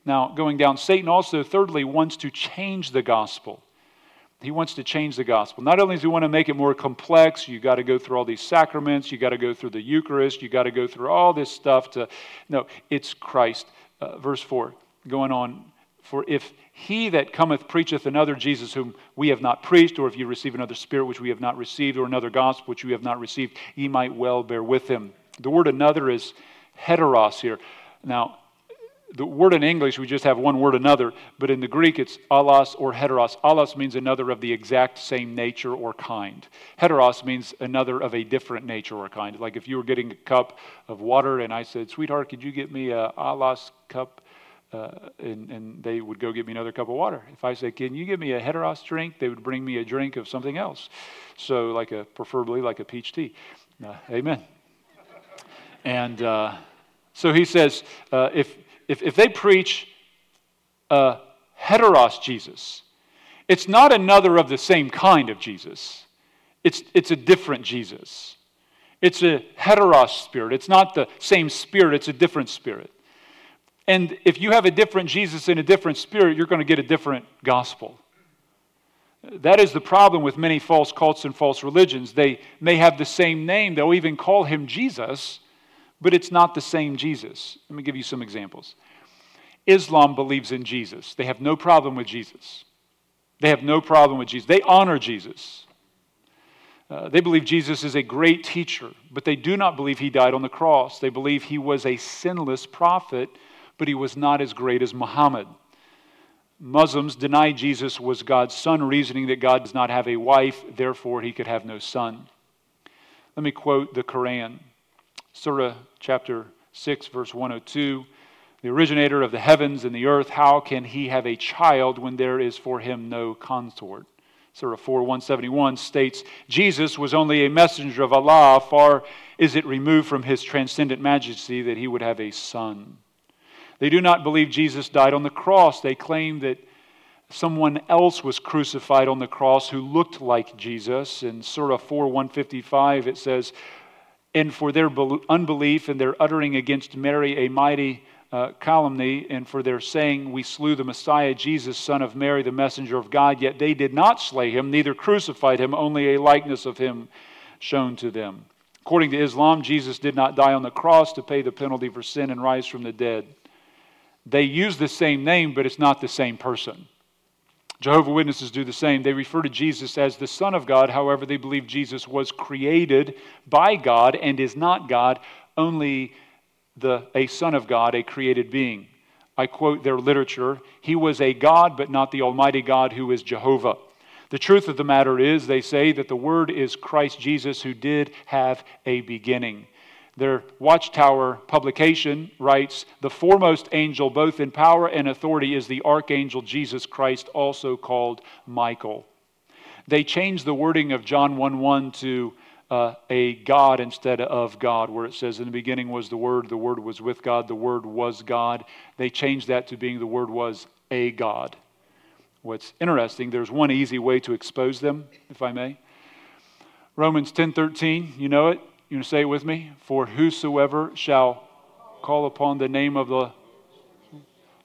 Now, going down, Satan also, thirdly, wants to change the gospel. He wants to change the gospel. Not only does he want to make it more complex, you got to go through all these sacraments, you got to go through the Eucharist, you got to go through all this stuff to. No, it's Christ. Uh, verse 4, going on. For if he that cometh preacheth another Jesus whom we have not preached, or if you receive another spirit which we have not received, or another gospel which we have not received, ye might well bear with him. The word another is heteros here. Now, the word in English, we just have one word another, but in the Greek it's allos or heteros. Allos means another of the exact same nature or kind. Heteros means another of a different nature or kind. Like if you were getting a cup of water and I said, Sweetheart, could you get me a allos cup? Uh, and, and, they would go get me another cup of water. If I said, Can you give me a heteros drink? They would bring me a drink of something else. So, like a, preferably like a peach tea. Uh, amen. And uh, so he says, uh, if if, if they preach a heteros Jesus, it's not another of the same kind of Jesus. It's, it's a different Jesus. It's a heteros spirit. It's not the same spirit, it's a different spirit. And if you have a different Jesus in a different spirit, you're going to get a different gospel. That is the problem with many false cults and false religions. They may have the same name, they'll even call him Jesus, but it's not the same Jesus. Let me give you some examples. Islam believes in Jesus, they have no problem with Jesus. They have no problem with Jesus. They honor Jesus. Uh, they believe Jesus is a great teacher, but they do not believe he died on the cross. They believe he was a sinless prophet, but he was not as great as Muhammad. Muslims deny Jesus was God's son, reasoning that God does not have a wife, therefore he could have no son. Let me quote the Quran. Surah chapter 6, verse 102 The originator of the heavens and the earth, how can he have a child when there is for him no consort? Surah 4, 171 states Jesus was only a messenger of Allah, far is it removed from his transcendent majesty that he would have a son. They do not believe Jesus died on the cross. They claim that someone else was crucified on the cross who looked like Jesus. In Surah 4 155, it says, And for their unbelief and their uttering against Mary a mighty uh, calumny, and for their saying, We slew the Messiah, Jesus, son of Mary, the messenger of God, yet they did not slay him, neither crucified him, only a likeness of him shown to them. According to Islam, Jesus did not die on the cross to pay the penalty for sin and rise from the dead. They use the same name, but it's not the same person. Jehovah Witnesses do the same. They refer to Jesus as the Son of God. However, they believe Jesus was created by God and is not God, only the, a Son of God, a created being. I quote their literature He was a God, but not the Almighty God who is Jehovah. The truth of the matter is, they say that the Word is Christ Jesus who did have a beginning. Their Watchtower publication writes The foremost angel, both in power and authority, is the archangel Jesus Christ, also called Michael. They changed the wording of John 1 1 to uh, a God instead of God, where it says, In the beginning was the Word, the Word was with God, the Word was God. They changed that to being the Word was a God. What's interesting, there's one easy way to expose them, if I may. Romans 10:13, you know it. You want to say it with me? For whosoever shall call upon the name of the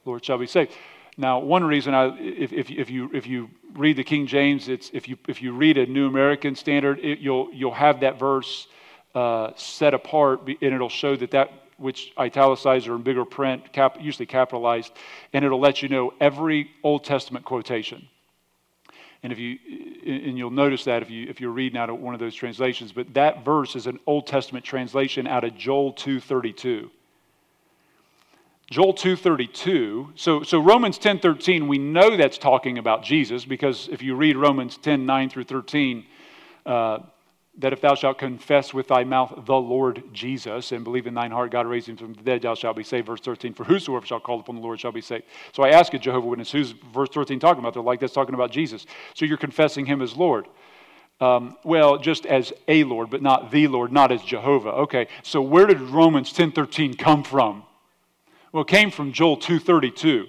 Lord shall be saved. Now, one reason, I, if, if, if, you, if you read the King James, it's, if, you, if you read a New American Standard, it, you'll, you'll have that verse uh, set apart, and it'll show that that which italicized or in bigger print, cap, usually capitalized, and it'll let you know every Old Testament quotation. And if you and you'll notice that if you if you're reading out of one of those translations, but that verse is an Old Testament translation out of Joel 2:32. Joel 2:32. So so Romans 10:13, we know that's talking about Jesus because if you read Romans 10:9 through 13, uh, that if thou shalt confess with thy mouth the Lord Jesus and believe in thine heart God raised him from the dead, thou shalt be saved. Verse 13, for whosoever shall call upon the Lord shall be saved. So I ask a Jehovah Witness, who's verse 13 talking about? They're like, that's talking about Jesus. So you're confessing him as Lord. Um, well, just as a Lord, but not the Lord, not as Jehovah. Okay, so where did Romans 10.13 come from? Well, it came from Joel 2.32.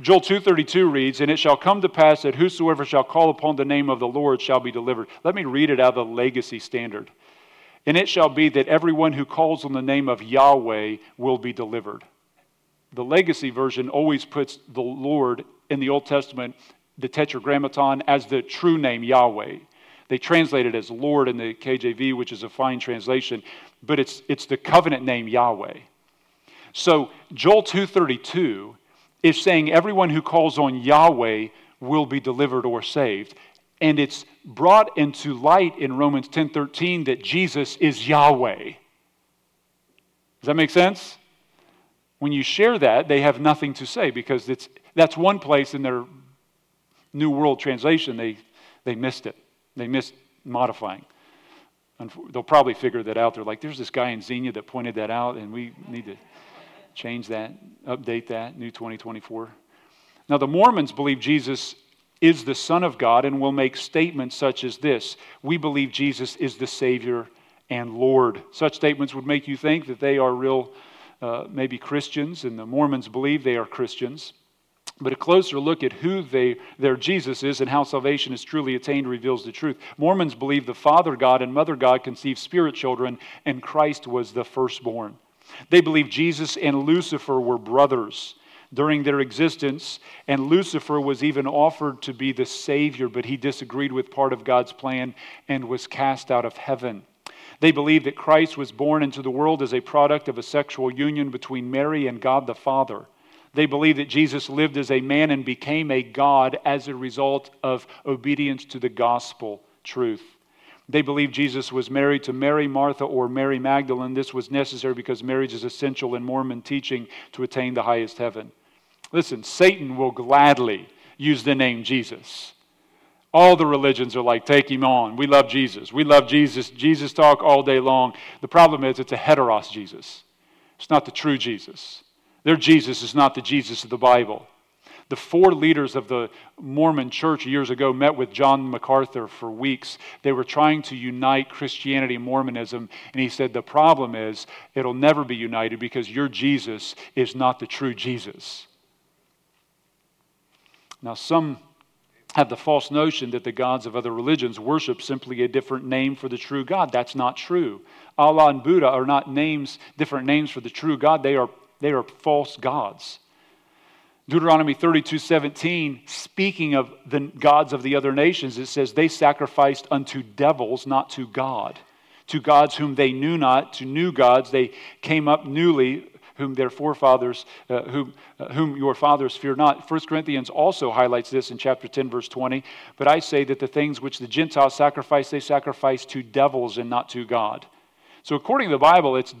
Joel 2:32 reads, "And it shall come to pass that whosoever shall call upon the name of the Lord shall be delivered." Let me read it out of the legacy standard. And it shall be that everyone who calls on the name of Yahweh will be delivered. The legacy version always puts the Lord in the Old Testament, the Tetragrammaton, as the true name Yahweh. They translate it as Lord in the KJV, which is a fine translation, but it's, it's the covenant name Yahweh. So Joel 232 is saying everyone who calls on Yahweh will be delivered or saved. And it's brought into light in Romans 10:13 that Jesus is Yahweh. Does that make sense? When you share that, they have nothing to say because it's, that's one place in their New World Translation they, they missed it. They missed modifying. They'll probably figure that out. They're like, there's this guy in Xenia that pointed that out, and we need to change that, update that, new 2024. Now, the Mormons believe Jesus is the Son of God and will make statements such as this We believe Jesus is the Savior and Lord. Such statements would make you think that they are real, uh, maybe Christians, and the Mormons believe they are Christians. But a closer look at who they, their Jesus is and how salvation is truly attained reveals the truth. Mormons believe the Father God and Mother God conceived spirit children, and Christ was the firstborn. They believe Jesus and Lucifer were brothers during their existence, and Lucifer was even offered to be the Savior, but he disagreed with part of God's plan and was cast out of heaven. They believe that Christ was born into the world as a product of a sexual union between Mary and God the Father. They believe that Jesus lived as a man and became a God as a result of obedience to the gospel truth. They believe Jesus was married to Mary, Martha, or Mary Magdalene. This was necessary because marriage is essential in Mormon teaching to attain the highest heaven. Listen, Satan will gladly use the name Jesus. All the religions are like, take him on. We love Jesus. We love Jesus. Jesus talk all day long. The problem is it's a heteros Jesus. It's not the true Jesus. Their Jesus is not the Jesus of the Bible. The four leaders of the Mormon church years ago met with John MacArthur for weeks. They were trying to unite Christianity and Mormonism, and he said, The problem is it'll never be united because your Jesus is not the true Jesus. Now, some have the false notion that the gods of other religions worship simply a different name for the true God. That's not true. Allah and Buddha are not names, different names for the true God. They are, they are false gods. Deuteronomy 32 17, speaking of the gods of the other nations, it says, They sacrificed unto devils, not to God. To gods whom they knew not, to new gods they came up newly, whom their forefathers, uh, whom, uh, whom your fathers fear not. 1 Corinthians also highlights this in chapter 10, verse 20. But I say that the things which the Gentiles sacrifice, they sacrifice to devils and not to God. So, according to the Bible, it's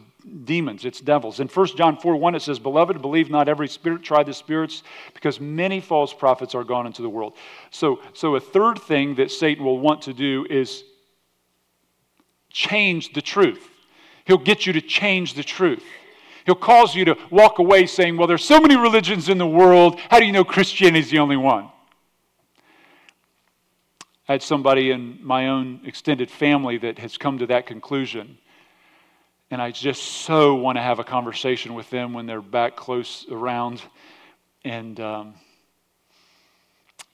demons, it's devils. In 1 John 4 1, it says, Beloved, believe not every spirit, try the spirits, because many false prophets are gone into the world. So, so, a third thing that Satan will want to do is change the truth. He'll get you to change the truth. He'll cause you to walk away saying, Well, there's so many religions in the world. How do you know Christianity is the only one? I had somebody in my own extended family that has come to that conclusion. And I just so want to have a conversation with them when they're back close around and, um,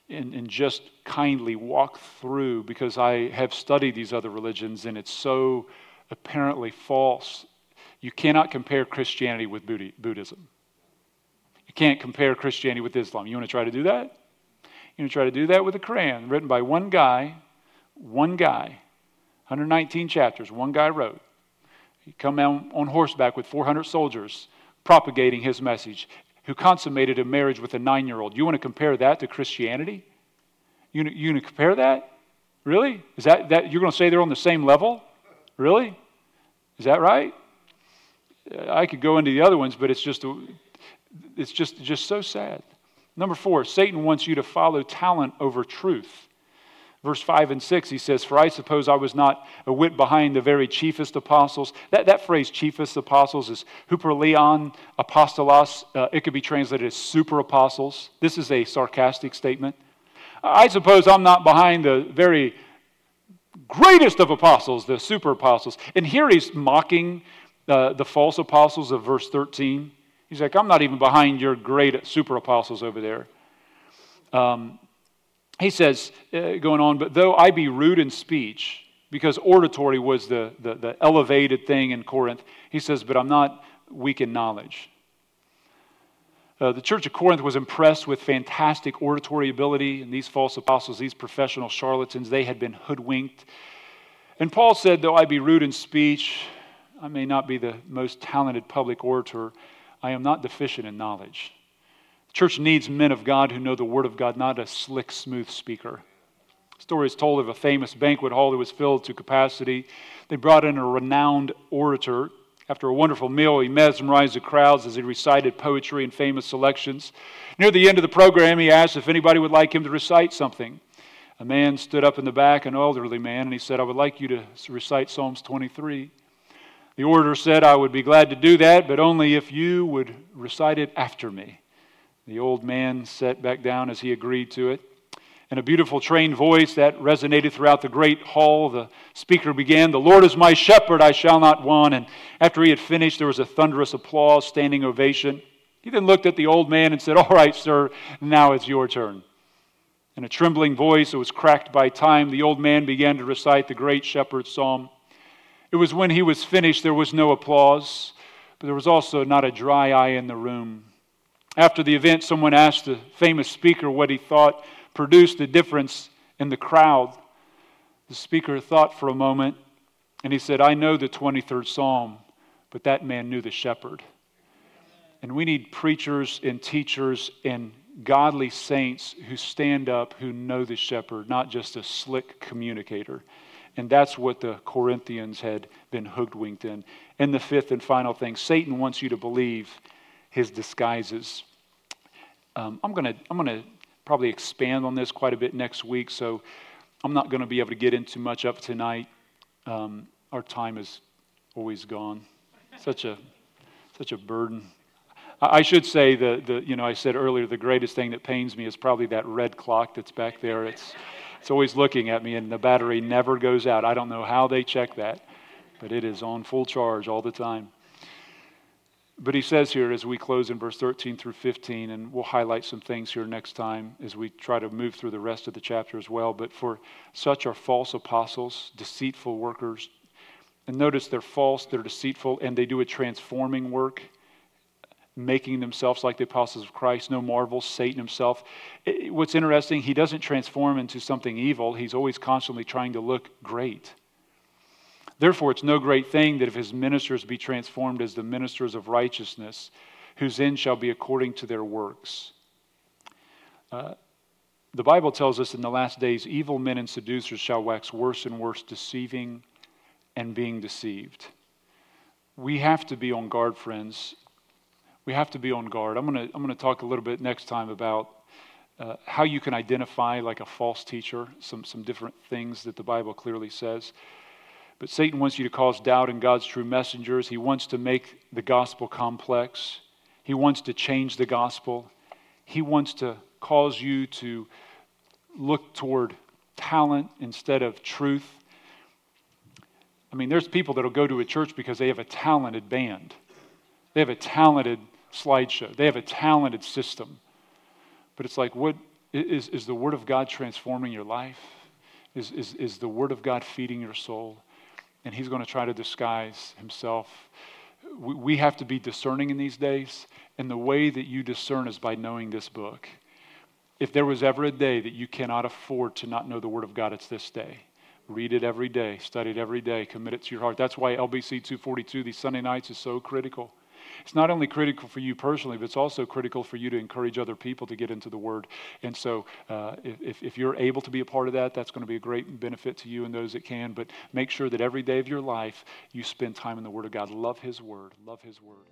and, and just kindly walk through because I have studied these other religions and it's so apparently false. You cannot compare Christianity with Buddhism. You can't compare Christianity with Islam. You want to try to do that? You want to try to do that with the Quran, written by one guy, one guy, 119 chapters, one guy wrote. He come out on horseback with 400 soldiers propagating his message, who consummated a marriage with a nine year old. You want to compare that to Christianity? You, you want to compare that? Really? Is that, that you're going to say they're on the same level? Really? Is that right? I could go into the other ones, but it's just, it's just, just so sad. Number four, Satan wants you to follow talent over truth. Verse 5 and 6, he says, For I suppose I was not a whit behind the very chiefest apostles. That, that phrase, chiefest apostles, is huperlian apostolos. Uh, it could be translated as super apostles. This is a sarcastic statement. I suppose I'm not behind the very greatest of apostles, the super apostles. And here he's mocking uh, the false apostles of verse 13. He's like, I'm not even behind your great super apostles over there. Um, he says, uh, going on, but though I be rude in speech, because oratory was the, the, the, elevated thing in Corinth, he says, but I'm not weak in knowledge. Uh, the church of Corinth was impressed with fantastic oratory ability, and these false apostles, these professional charlatans, they had been hoodwinked. And Paul said, though I be rude in speech, I may not be the most talented public orator, I am not deficient in knowledge. Church needs men of God who know the Word of God, not a slick, smooth speaker. Is told of a famous banquet hall that was filled to capacity. They brought in a renowned orator. After a wonderful meal, he mesmerized the crowds as he recited poetry and famous selections. Near the end of the program, he asked if anybody would like him to recite something. A man stood up in the back, an elderly man, and he said, I would like you to recite Psalms 23. The orator said, I would be glad to do that, but only if you would recite it after me. The old man sat back down as he agreed to it. In a beautiful trained voice that resonated throughout the great hall, the speaker began, The Lord is my shepherd, I shall not want. And after he had finished, there was a thunderous applause, standing ovation. He then looked at the old man and said, All right, sir, now it's your turn. In a trembling voice that was cracked by time, the old man began to recite the great shepherd's psalm. It was when he was finished, there was no applause, but there was also not a dry eye in the room. After the event, someone asked the famous speaker what he thought produced the difference in the crowd. The speaker thought for a moment And he said, I know the 23rd Psalm, but that man knew the shepherd. And we need preachers and teachers and godly saints who stand up, who know the shepherd, not just a slick communicator. And that's what the Corinthians had been hoodwinked in. And the fifth and final thing Satan wants you to believe his disguises. Um, I'm going to I'm to probably expand on this quite a bit next week, so I'm not going to be able to get into much of tonight. Um, our time is always gone. Such a such a burden. I should say that the you know I said earlier the greatest thing that pains me is probably that red clock that's back there. It's it's always looking at me and the battery never goes out. I don't know how they check that, but it is on full charge all the time. But he says here as we close in verse 13 through 15, and we'll highlight some things here next time as we try to move through the rest of the chapter as well. But for such are false apostles, deceitful workers. And notice they're false, they're deceitful, and they do a transforming work, making themselves like the apostles of Christ. No marvel, Satan himself. What's interesting, he doesn't transform into something evil, he's always constantly trying to look great. Therefore, it's no great thing that if his ministers be transformed as the ministers of righteousness, whose end shall be according to their works. Uh, the Bible tells us in the last days, evil men and seducers shall wax worse and worse, deceiving and being deceived. We have to be on guard, friends. We have to be on guard. I'm going to I'm to talk a little bit next time about uh, how you can identify like a false teacher, some, some different things that the Bible clearly says. But Satan wants you to cause doubt in God's true messengers. He wants to make the gospel complex. He wants to change the gospel. He wants to cause you to look toward talent instead of truth. I mean, there's people that'll go to a church because they have a talented band, they have a talented slideshow, they have a talented system. But it's like, what is, is the Word of God transforming your life? Is, is, is the Word of God feeding your soul? And he's going to try to disguise himself. We have to be discerning in these days, and the way that you discern is by knowing this book. If there was ever a day that you cannot afford to not know the Word of God, it's this day. Read it every day, study it every day, commit it to your heart. That's why LBC 242, these Sunday nights, is so critical. It's not only critical for you personally, but it's also critical for you to encourage other people to get into the Word. And so, uh, if, if you're able to be a part of that, that's going to be a great benefit to you and those that can. But make sure that every day of your life, you spend time in the Word of God. Love His Word. Love His Word.